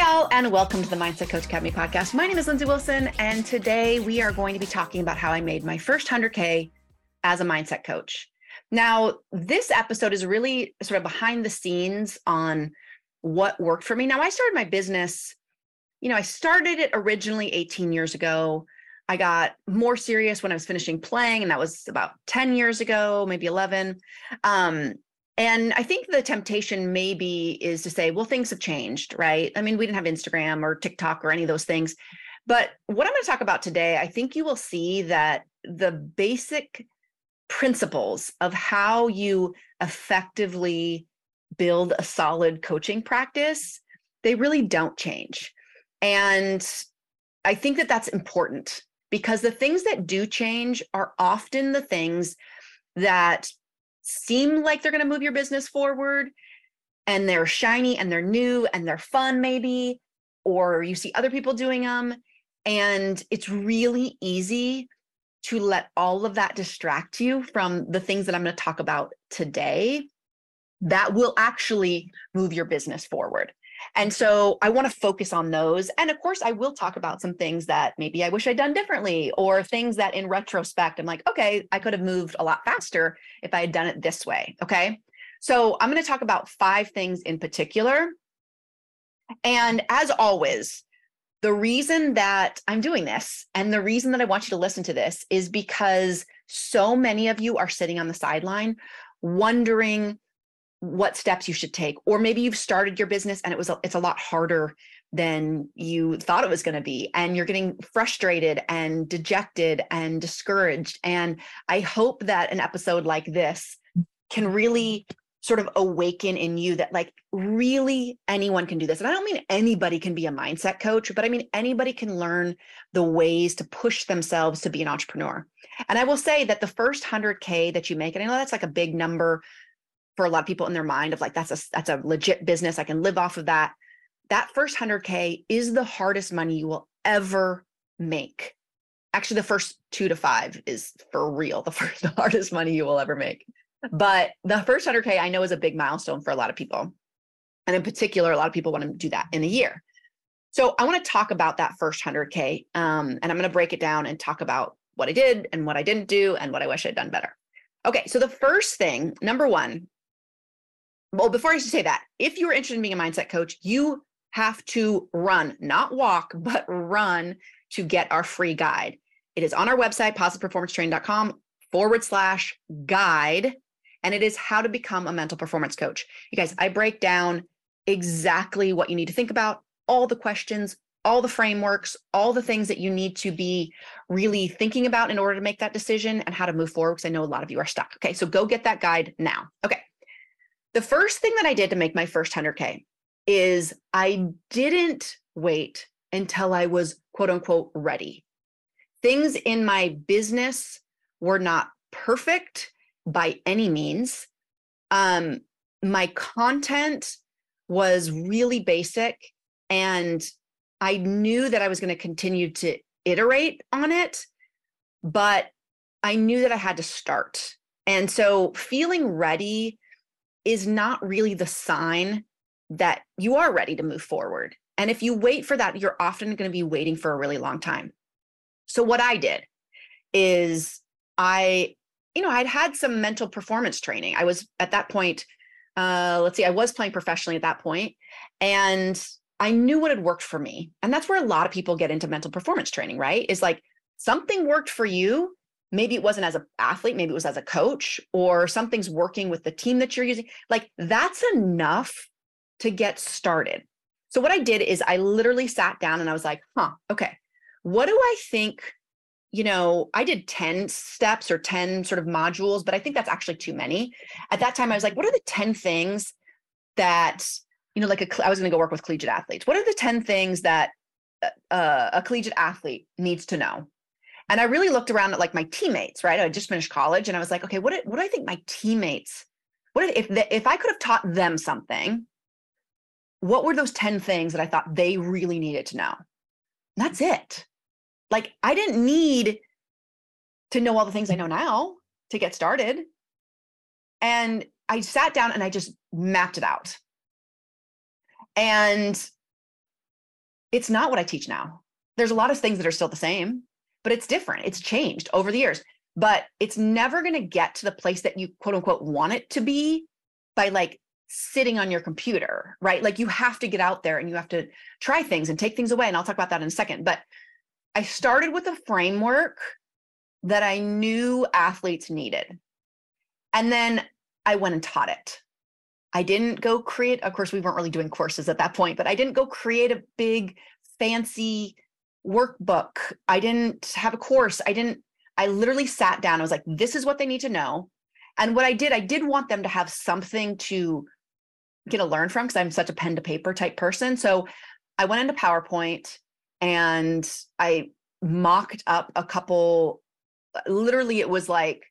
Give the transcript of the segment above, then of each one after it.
Hi, all, and welcome to the Mindset Coach Academy podcast. My name is Lindsay Wilson, and today we are going to be talking about how I made my first 100K as a mindset coach. Now, this episode is really sort of behind the scenes on what worked for me. Now, I started my business, you know, I started it originally 18 years ago. I got more serious when I was finishing playing, and that was about 10 years ago, maybe 11. Um, and I think the temptation maybe is to say, well, things have changed, right? I mean, we didn't have Instagram or TikTok or any of those things. But what I'm going to talk about today, I think you will see that the basic principles of how you effectively build a solid coaching practice, they really don't change. And I think that that's important because the things that do change are often the things that seem like they're going to move your business forward and they're shiny and they're new and they're fun maybe or you see other people doing them and it's really easy to let all of that distract you from the things that I'm going to talk about today that will actually move your business forward. And so I want to focus on those. And of course, I will talk about some things that maybe I wish I'd done differently, or things that in retrospect, I'm like, okay, I could have moved a lot faster if I had done it this way. Okay. So I'm going to talk about five things in particular. And as always, the reason that I'm doing this and the reason that I want you to listen to this is because so many of you are sitting on the sideline wondering what steps you should take or maybe you've started your business and it was a, it's a lot harder than you thought it was going to be and you're getting frustrated and dejected and discouraged. And i hope that an episode like this can really sort of awaken in you that like really anyone can do this. And i don't mean anybody can be a mindset coach but i mean anybody can learn the ways to push themselves to be an entrepreneur. And i will say that the first 100k that you make and i know that's like a big number for a lot of people in their mind of like that's a that's a legit business. I can live off of that. That first 100k is the hardest money you will ever make. Actually the first 2 to 5 is for real the first the hardest money you will ever make. But the first 100k i know is a big milestone for a lot of people. And in particular a lot of people want to do that in a year. So i want to talk about that first 100k um, and i'm going to break it down and talk about what i did and what i didn't do and what i wish i'd done better. Okay so the first thing number one well, before I say that, if you're interested in being a mindset coach, you have to run, not walk, but run to get our free guide. It is on our website, positiveperformancetraining.com forward slash guide. And it is how to become a mental performance coach. You guys, I break down exactly what you need to think about, all the questions, all the frameworks, all the things that you need to be really thinking about in order to make that decision and how to move forward. Because I know a lot of you are stuck. Okay, so go get that guide now. Okay. The first thing that I did to make my first 100K is I didn't wait until I was quote unquote ready. Things in my business were not perfect by any means. Um, my content was really basic, and I knew that I was going to continue to iterate on it, but I knew that I had to start. And so feeling ready is not really the sign that you are ready to move forward. And if you wait for that, you're often going to be waiting for a really long time. So, what I did is I, you know, I'd had some mental performance training. I was at that point, uh, let's see, I was playing professionally at that point, and I knew what had worked for me. And that's where a lot of people get into mental performance training, right? Is like something worked for you maybe it wasn't as an athlete maybe it was as a coach or something's working with the team that you're using. Like that's enough to get started. So what i did is i literally sat down and i was like huh okay. What do i think you know i did 10 steps or 10 sort of modules but i think that's actually too many. At that time i was like what are the 10 things that you know like a, I was going to go work with collegiate athletes. What are the 10 things that uh, a collegiate athlete needs to know And I really looked around at like my teammates, right? I just finished college and I was like, okay, what, what do I think my teammates, what if, if, if I could have taught them something, what were those 10 things that I thought they really needed to know? And that's it. Like I didn't need to know all the things I know now to get started. And I sat down and I just mapped it out. And it's not what I teach now. There's a lot of things that are still the same, but it's different. It's changed over the years, but it's never going to get to the place that you quote unquote want it to be by like sitting on your computer, right? Like you have to get out there and you have to try things and take things away. And I'll talk about that in a second. But I started with a framework that I knew athletes needed. And then I went and taught it. I didn't go create, of course, we weren't really doing courses at that point, but I didn't go create a big fancy workbook. I didn't have a course. I didn't, I literally sat down. I was like, this is what they need to know. And what I did, I did want them to have something to get to learn from because I'm such a pen to paper type person. So I went into PowerPoint and I mocked up a couple, literally, it was like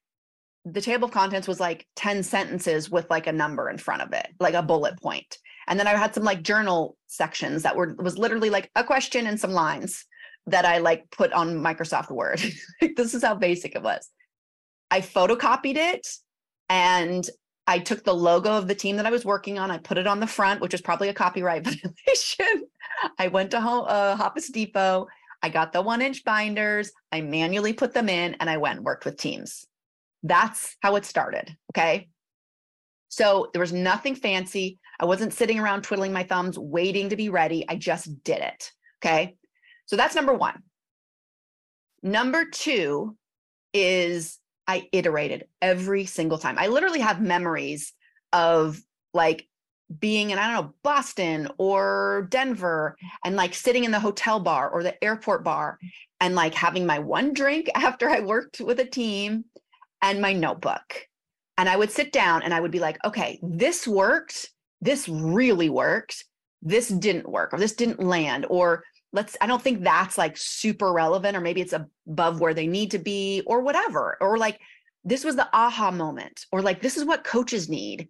the table of contents was like 10 sentences with like a number in front of it, like a bullet point. And then I had some like journal sections that were was literally like a question and some lines that I like put on Microsoft Word. this is how basic it was. I photocopied it and I took the logo of the team that I was working on. I put it on the front, which was probably a copyright violation. I went to home, uh, Office Depot. I got the one inch binders. I manually put them in and I went and worked with teams. That's how it started. Okay. So there was nothing fancy. I wasn't sitting around twiddling my thumbs, waiting to be ready. I just did it. Okay. So that's number one. Number two is I iterated every single time. I literally have memories of like being in, I don't know, Boston or Denver and like sitting in the hotel bar or the airport bar and like having my one drink after I worked with a team and my notebook. And I would sit down and I would be like, okay, this worked. This really worked. This didn't work, or this didn't land, or let's, I don't think that's like super relevant, or maybe it's above where they need to be, or whatever. Or like, this was the aha moment, or like, this is what coaches need.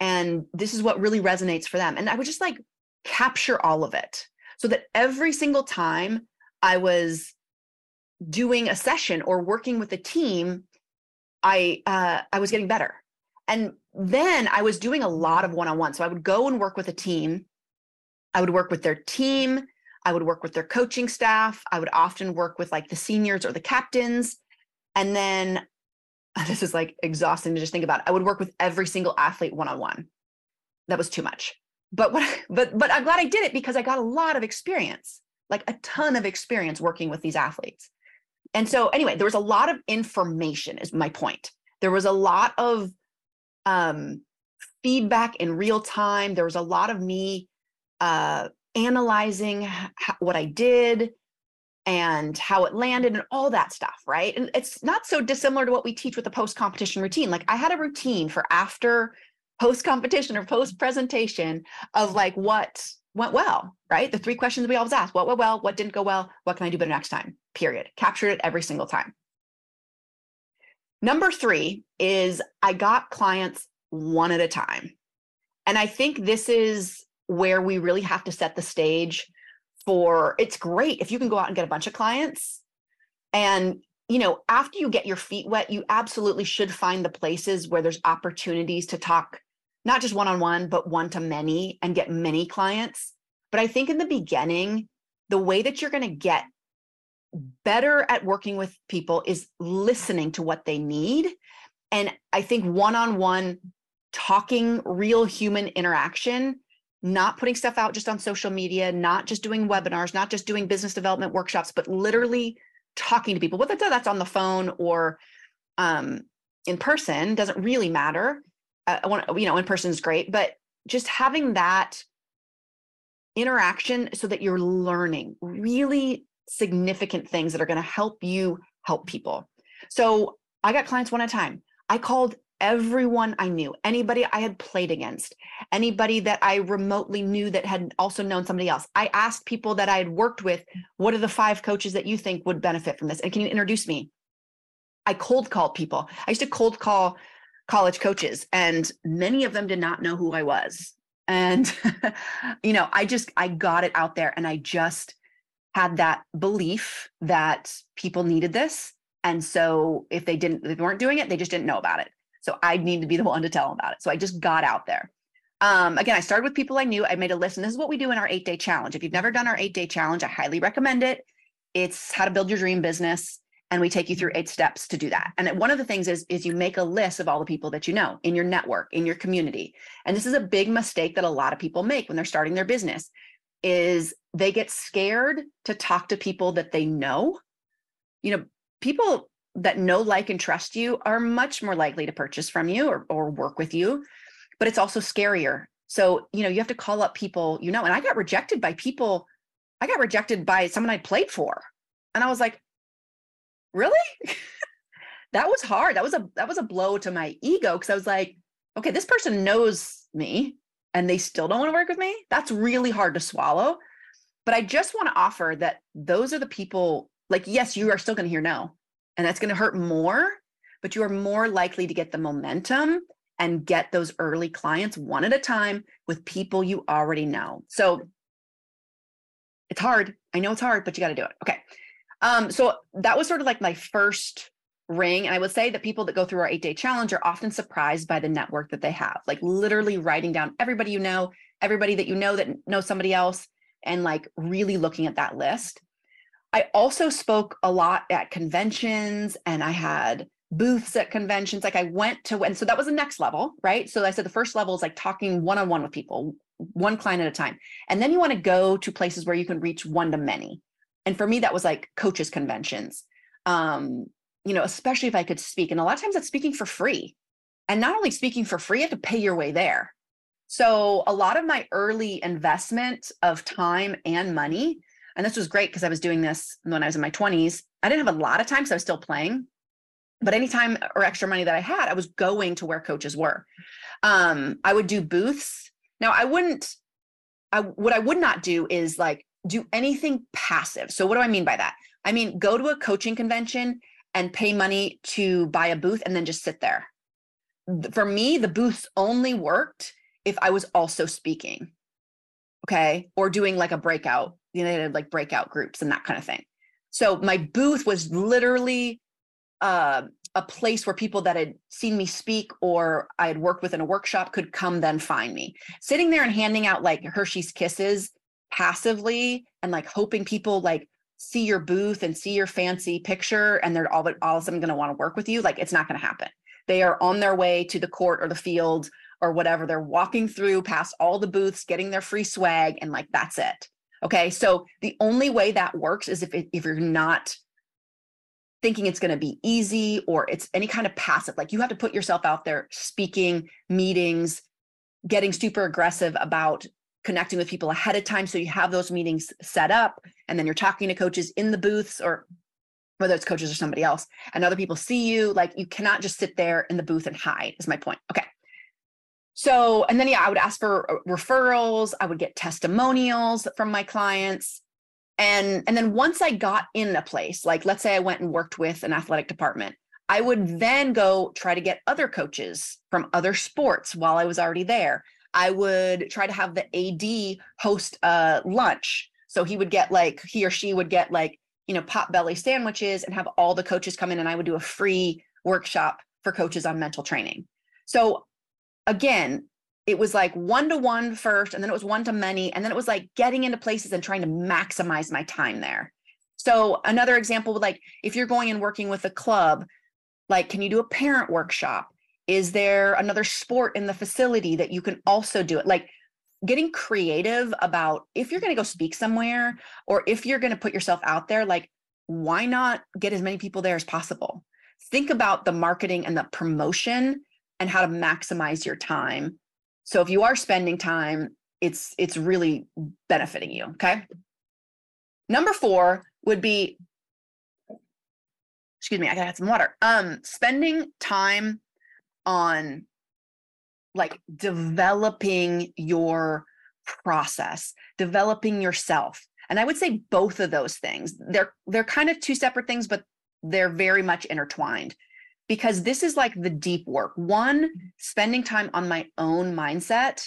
And this is what really resonates for them. And I would just like capture all of it so that every single time I was doing a session or working with a team, I uh, I was getting better. And then I was doing a lot of one-on-one. So I would go and work with a team. I would work with their team. I would work with their coaching staff. I would often work with like the seniors or the captains. And then this is like exhausting to just think about. I would work with every single athlete one-on-one. That was too much. But what but but I'm glad I did it because I got a lot of experience, like a ton of experience working with these athletes. And so, anyway, there was a lot of information, is my point. There was a lot of um, feedback in real time. There was a lot of me uh, analyzing what I did and how it landed and all that stuff, right? And it's not so dissimilar to what we teach with the post competition routine. Like I had a routine for after post competition or post presentation of like what went well, right? The three questions we always ask what went well, what didn't go well, what can I do better next time? Period. Captured it every single time. Number three is I got clients one at a time. And I think this is where we really have to set the stage for it's great if you can go out and get a bunch of clients. And, you know, after you get your feet wet, you absolutely should find the places where there's opportunities to talk not just one on one, but one to many and get many clients. But I think in the beginning, the way that you're going to get better at working with people is listening to what they need. And I think one on one, talking real human interaction, not putting stuff out just on social media, not just doing webinars, not just doing business development workshops, but literally talking to people, whether that's on the phone or um, in person, doesn't really matter uh, you know in person is great, but just having that interaction so that you're learning really significant things that are going to help you help people. So I got clients one at a time. I called everyone I knew, anybody I had played against, anybody that I remotely knew that had also known somebody else. I asked people that I had worked with, what are the five coaches that you think would benefit from this? And can you introduce me? I cold called people. I used to cold call college coaches, and many of them did not know who I was. And, you know, I just, I got it out there and I just had that belief that people needed this. And so if they didn't, if they weren't doing it, they just didn't know about it. So I need to be the one to tell them about it. So I just got out there. Um, again, I started with people I knew. I made a list, and this is what we do in our eight day challenge. If you've never done our eight day challenge, I highly recommend it. It's how to build your dream business, and we take you through eight steps to do that. And one of the things is is you make a list of all the people that you know in your network, in your community. And this is a big mistake that a lot of people make when they're starting their business is they get scared to talk to people that they know. You know, people that know, like, and trust you are much more likely to purchase from you or, or work with you, but it's also scarier. So, you know, you have to call up people you know. And I got rejected by people, I got rejected by someone I played for. And I was like, really? that was hard. That was a that was a blow to my ego because I was like, okay, this person knows me and they still don't want to work with me. That's really hard to swallow. But I just want to offer that those are the people, like, yes, you are still going to hear no and that's going to hurt more, but you are more likely to get the momentum and get those early clients one at a time with people you already know. So it's hard. I know it's hard, but you got to do it. Okay. Um, so that was sort of like my first ring. And I would say that people that go through our eight day challenge are often surprised by the network that they have, like literally writing down everybody you know, everybody that you know that knows somebody else, and like really looking at that list. I also spoke a lot at conventions and I had booths at conventions. Like I went to, and so that was the next level, right? So I said the first level is like talking one on one with people, one client at a time. And then you want to go to places where you can reach one to many. And for me, that was like coaches conventions. Um, you know, especially if I could speak. And a lot of times that's speaking for free. And not only speaking for free, you have to pay your way there. So a lot of my early investment of time and money and this was great because I was doing this when I was in my 20s. I didn't have a lot of time because I was still playing, but any time or extra money that I had, I was going to where coaches were. Um, I would do booths. Now, I wouldn't, I, what I would not do is like do anything passive. So, what do I mean by that? I mean, go to a coaching convention and pay money to buy a booth and then just sit there. For me, the booths only worked if I was also speaking. Okay. Or doing like a breakout you know, they had like breakout groups and that kind of thing. So my booth was literally uh, a place where people that had seen me speak or I had worked with in a workshop could come then find me. Sitting there and handing out like Hershey's Kisses passively and like hoping people like see your booth and see your fancy picture and they're all, all of a sudden going to want to work with you. Like it's not going to happen. They are on their way to the court or the field or whatever. They're walking through past all the booths, getting their free swag, and like that's it. Okay. So the only way that works is if, if you're not thinking it's going to be easy or it's any kind of passive, like you have to put yourself out there speaking, meetings, getting super aggressive about connecting with people ahead of time. So you have those meetings set up and then you're talking to coaches in the booths or whether it's coaches or somebody else and other people see you like you cannot just sit there in the booth and hide is my point okay so, and then, yeah, I would ask for uh, referrals. I would get testimonials from my clients. And, and then once I got in a place, like let's say I went and worked with an athletic department, I would then go try to get other coaches from other sports while I was already there. I would try to have the AD host a lunch. So he would get like, he or she would get like, you know, Potbelly sandwiches and have all the coaches come in and I would do a free workshop for coaches on mental training. So again, it was like one to one first, and then it was one to many, and then it was like getting into places and trying to maximize my time there. So another example would like if you're going and working with a club, like can you do a parent workshop? Is there another sport in the facility that you can also do it? Like getting creative about if you're going to go speak somewhere or if you're going to put yourself out there, like why not get as many people there as possible? Think about the marketing and the promotion and how to maximize your time. So if you are spending time, it's it's really benefiting you, okay? Number 4 would be excuse me, I got to have some water. Um spending time on like developing your process, developing yourself. And I would say both of those things. They're they're kind of two separate things, but they're very much intertwined because this is like the deep work. One, mm-hmm. spending time on my own mindset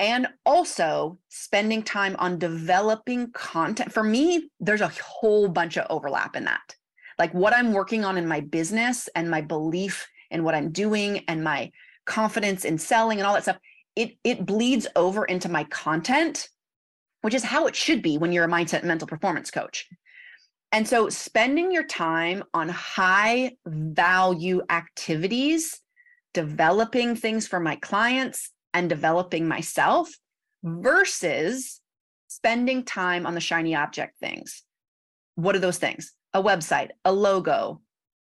and also spending time on developing content. For me, there's a whole bunch of overlap in that. Like what I'm working on in my business and my belief in what I'm doing and my confidence in selling and all that stuff, it it bleeds over into my content, which is how it should be when you're a mindset and mental performance coach. And so spending your time on high value activities, developing things for my clients and developing myself versus spending time on the shiny object things. What are those things? A website, a logo,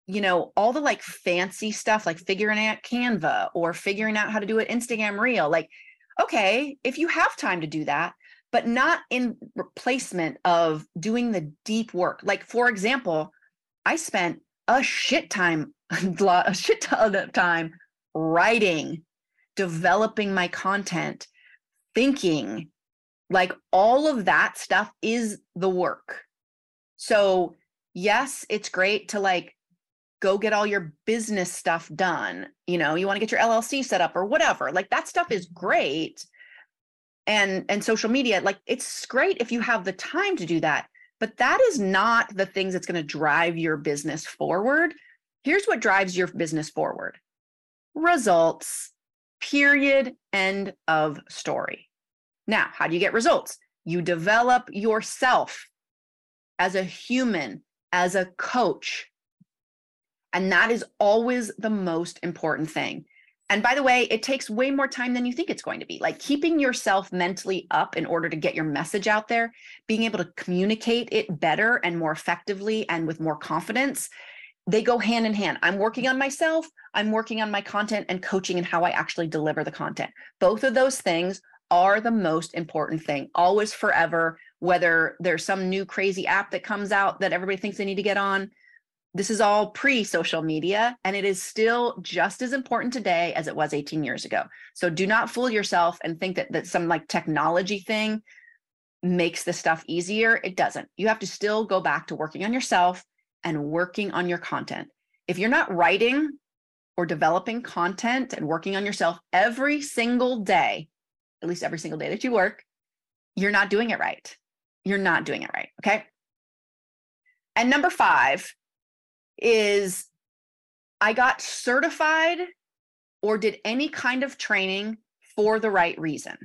you know, all the like fancy stuff, like figuring out Canva or figuring out how to do an Instagram reel. Like, okay, if you have time to do that, but not in replacement of doing the deep work. Like, for example, I spent a shit time, a shit ton of time writing, developing my content, thinking. Like, all of that stuff is the work. So, yes, it's great to like go get all your business stuff done. You know, you want to get your LLC set up or whatever. Like, that stuff is great and and social media like it's great if you have the time to do that but that is not the things that's going to drive your business forward. Here's what drives your business forward. Results period end of story. Now how do you get results? You develop yourself as a human as a coach. And that is always the most important thing and by the way, it takes way more time than you think it's going to be. Like keeping yourself mentally up in order to get your message out there, being able to communicate it better and more effectively and with more confidence, they go hand in hand. I'm working on myself, I'm working on my content and coaching and how I actually deliver the content. Both of those things are the most important thing, always forever, whether there's some new crazy app that comes out that everybody thinks they need to get on this is all pre social media, and it is still just as important today as it was 18 years ago. So do not fool yourself and think that, that some like technology thing makes the stuff easier. It doesn't. You have to still go back to working on yourself and working on your content. If you're not writing or developing content and working on yourself every single day, at least every single day that you work, you're not doing it right. You're not doing it right. Okay. And number five, is I got certified or did any kind of training for the right reason.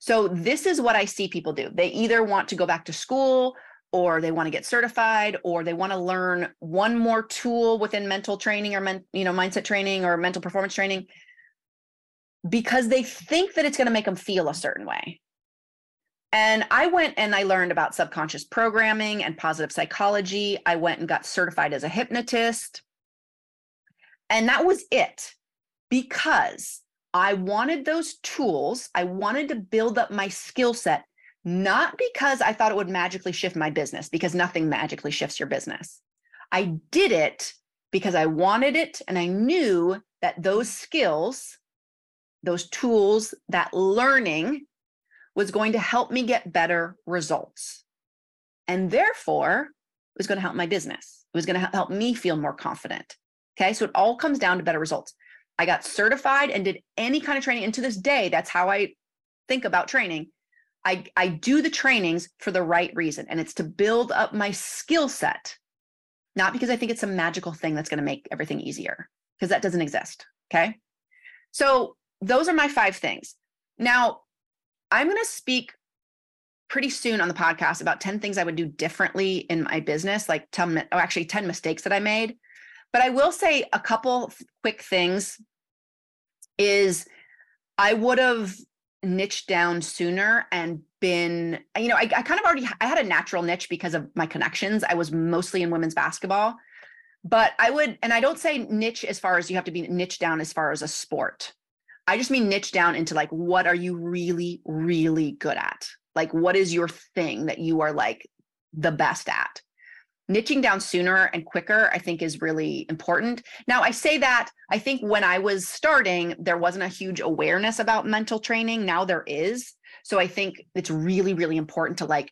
So this is what I see people do. They either want to go back to school or they want to get certified or they want to learn one more tool within mental training or men, you know mindset training or mental performance training because they think that it's going to make them feel a certain way. And I went and I learned about subconscious programming and positive psychology. I went and got certified as a hypnotist. And that was it because I wanted those tools. I wanted to build up my skill set, not because I thought it would magically shift my business, because nothing magically shifts your business. I did it because I wanted it and I knew that those skills, those tools, that learning was going to help me get better results. And therefore, it was going to help my business. It was going to help me feel more confident. Okay. So it all comes down to better results. I got certified and did any kind of training. And to this day, that's how I think about training. I, I do the trainings for the right reason, and it's to build up my skill set, not because I think it's a magical thing that's going to make everything easier, because that doesn't exist. Okay. So those are my five things. Now, I'm going to speak pretty soon on the podcast about 10 things I would do differently in my business, like 10, oh, actually 10 mistakes that I made. But I will say a couple quick things is I would have niched down sooner and been, you know, I, I kind of already, I had a natural niche because of my connections. I was mostly in women's basketball, but I would, and I don't say niche as far as you have to be niche down as far as a sport. I just mean niche down into like, what are you really, really good at? Like, what is your thing that you are like the best at? niching down sooner and quicker, I think is really important. Now, I say that I think when I was starting, there wasn't a huge awareness about mental training. Now there is. So I think it's really, really important to like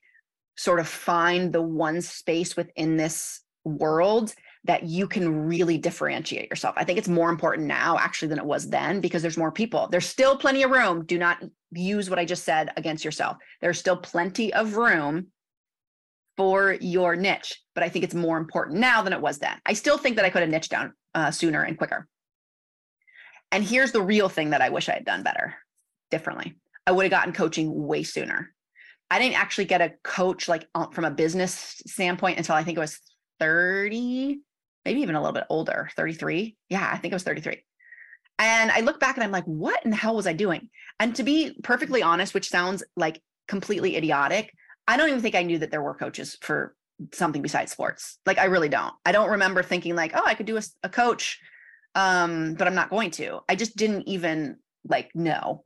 sort of find the one space within this world that you can really differentiate yourself. I think it's more important now actually than it was then because there's more people. There's still plenty of room. Do not use what I just said against yourself. There's still plenty of room for your niche, but I think it's more important now than it was then. I still think that I could have niched down uh, sooner and quicker. And here's the real thing that I wish I had done better, differently. I would have gotten coaching way sooner. I didn't actually get a coach like from a business standpoint until I think it was 30, maybe even a little bit older, 33. Yeah, I think it was 33. And I look back and I'm like, what in the hell was I doing? And to be perfectly honest, which sounds like completely idiotic, I don't even think I knew that there were coaches for something besides sports. Like I really don't. I don't remember thinking like, oh, I could do a, a coach, um, but I'm not going to. I just didn't even like know.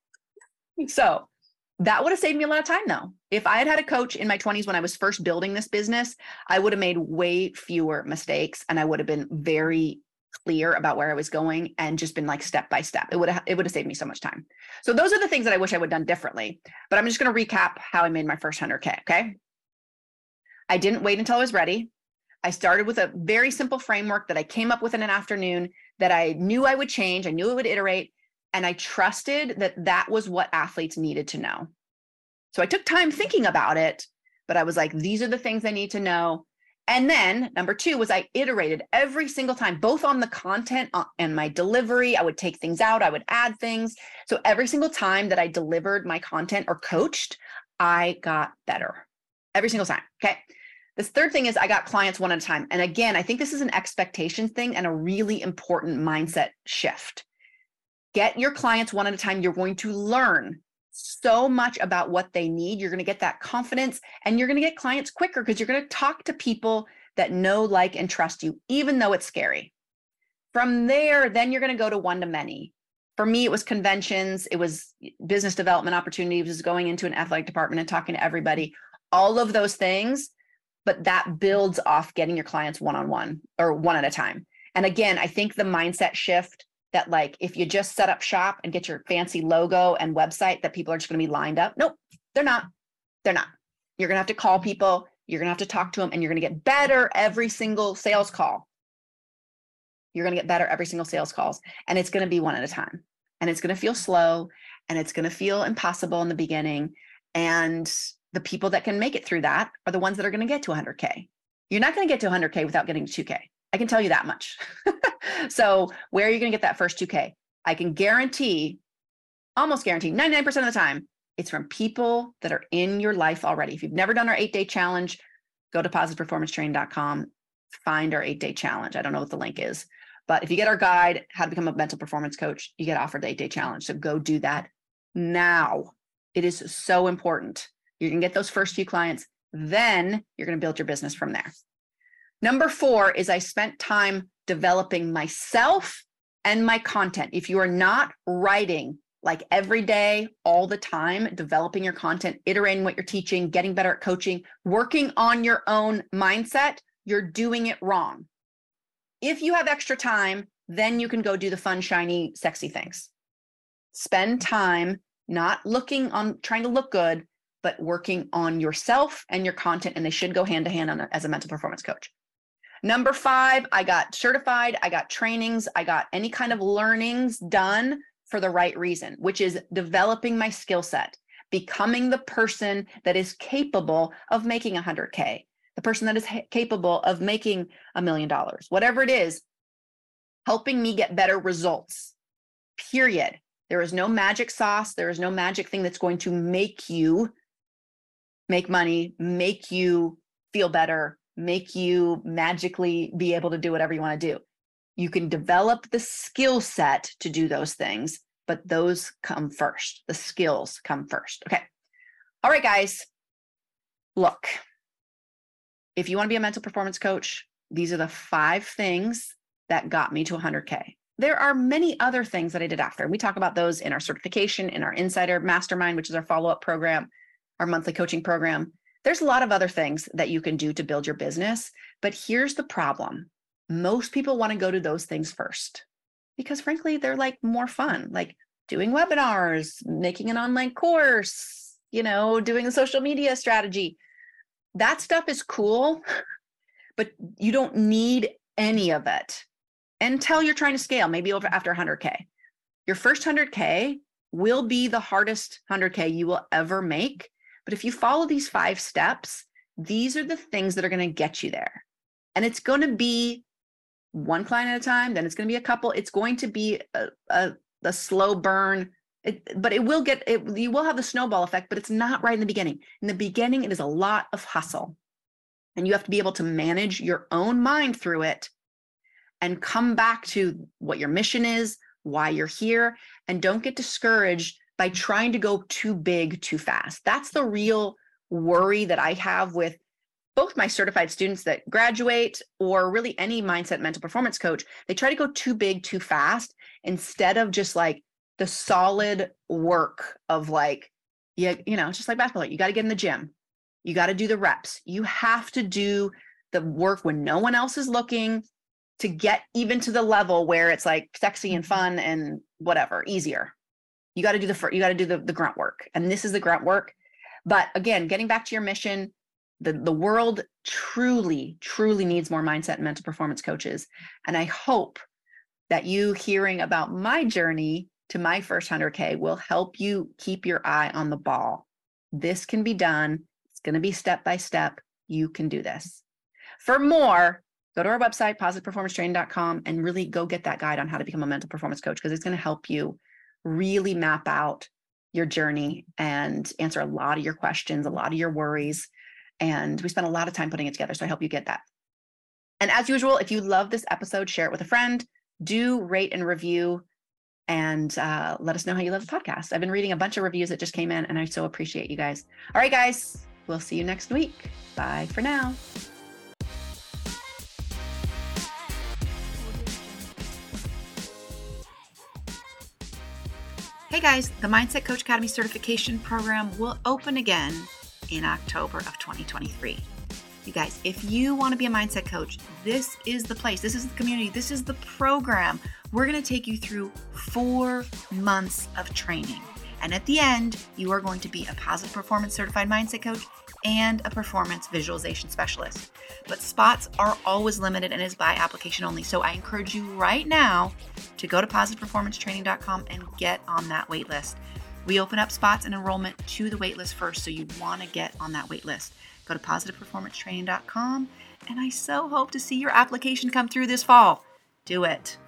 so that would have saved me a lot of time though. If I had had a coach in my 20s when I was first building this business, I would have made way fewer mistakes and I would have been very clear about where I was going and just been like step by step. It would have it would have saved me so much time. So those are the things that I wish I would have done differently. But I'm just going to recap how I made my first 100k, okay? I didn't wait until I was ready. I started with a very simple framework that I came up with in an afternoon that I knew I would change, I knew it would iterate, and I trusted that that was what athletes needed to know. So I took time thinking about it, but I was like, these are the things I need to know. And then number two was I iterated every single time, both on the content uh, and my delivery. I would take things out, I would add things. So every single time that I delivered my content or coached, I got better every single time. Okay. This third thing is I got clients one at a time. And again, I think this is an expectation thing and a really important mindset shift. Get your clients one at a time. You're going to learn so much about what they need. You're going to get that confidence and you're going to get clients quicker because you're going to talk to people that know, like, and trust you, even though it's scary. From there, then you're going to go to one to many. For me, it was conventions, it was business development opportunities, was going into an athletic department and talking to everybody, all of those things. But that builds off getting your clients one on one or one at a time. And again, I think the mindset shift that like if you just set up shop and get your fancy logo and website that people are just going to be lined up nope they're not they're not. You're going to have to call people you're going to have to talk to them and you're going to get better every single sales call. You're going to get better every single sales calls and it's going to be one at a time and it's going to feel slow and it's going to feel impossible in the beginning and the people that can make it through that are the ones that are going to get to 100k you're not going to get to 100k without getting to 2k I can tell you that much. so, where are you going to get that first 2K? I can guarantee, almost guarantee, 99% of the time, it's from people that are in your life already. If you've never done our eight day challenge, go to positiveperformancetraining.com, find our eight day challenge. I don't know what the link is, but if you get our guide, How to Become a Mental Performance Coach, you get offered the eight day challenge. So, go do that now. It is so important. You're going to get those first few clients, then you're going to build your business from there. Number four is I spent time developing myself and my content. If you are not writing like every day, all the time, developing your content, iterating what you're teaching, getting better at coaching, working on your own mindset, you're doing it wrong. If you have extra time, then you can go do the fun, shiny, sexy things. Spend time not looking on trying to look good, but working on yourself and your content. And they should go hand to hand as a mental performance coach. Number five, I got certified, I got trainings, I got any kind of learnings done for the right reason, which is developing my skill set, becoming the person that is capable of making 100K, the person that is ha- capable of making a million dollars, whatever it is, helping me get better results. Period. There is no magic sauce. There is no magic thing that's going to make you make money, make you feel better, make you magically be able to do whatever you want to do. You can develop the skill set to do those things, but those come first. The skills come first. Okay. All right, guys. Look, if you want to be a mental performance coach, these are the five things that got me to 100K. There are many other things that I did after. We talk about those in our certification, in our Insider Mastermind, which is our follow up program, our monthly coaching program There's a lot of other things that you can do to build your business, but here's the problem. Most people want to go to those things first because frankly, they're like more fun, like doing webinars, making an online course, you know, doing a social media strategy. That stuff is cool, but you don't need any of it until you're trying to scale, maybe over after 100K. Your first 100K will be the hardest 100K you will ever make. But if you follow these five steps, these are the things that are going to get you there. And it's going to be one client at a time, then it's going to be a couple. It's going to be a, a, a slow burn. It, but it will get it you will have the snowball effect but it's not right in the beginning in the beginning it is a lot of hustle and you have to be able to manage your own mind through it and come back to what your mission is why you're here and don't get discouraged by trying to go too big too fast. That's the real worry that I have with both my certified students that graduate or really any mindset mental performance coach. They try to go too big too fast instead of just like the solid work of like, yeah, you know, just like basketball, you got to get in the gym. You got to do the reps. You have to do the work when no one else is looking to get even to the level where it's like sexy and mm-hmm. fun and whatever, easier. You got to do the you got to do the, the grunt work. And this is the grunt work. But again, getting back to your mission, the, the world truly, truly needs more mindset and mental performance coaches. And I hope that you hearing about my journey to my first 100K will help you keep your eye on the ball. This can be done. It's going to be step by step. You can do this. For more, go to our website, positiveperformancetraining.com, and really go get that guide on how to become a mental performance coach because it's going to help you really map out your journey and answer a lot of your questions, a lot of your worries. And we spent a lot of time putting it together. So I hope you get that. And as usual, if you love this episode, share it with a friend, do rate and review, and uh, let us know how you love the podcast. I've been reading a bunch of reviews that just came in, and I so appreciate you guys. All right, guys, we'll see you next week. Bye for now. Hey guys, the Mindset Coach Academy certification program will open again in October of 2023. You guys, if you want to be a mindset coach, this is the place. This is the community. This is the program. We're going to take you through four months of training. And at the end, you are going to be a positive performance certified mindset coach and a performance visualization specialist. But spots are always limited and is by application only. So I encourage you right now to go to positiveperformancetraining.com and get on that wait list. We open up spots and enrollment to the wait list first, so you want to get on that wait list. Go to positiveperformancetraining.com, and I so hope to see your application come through this fall. Do it.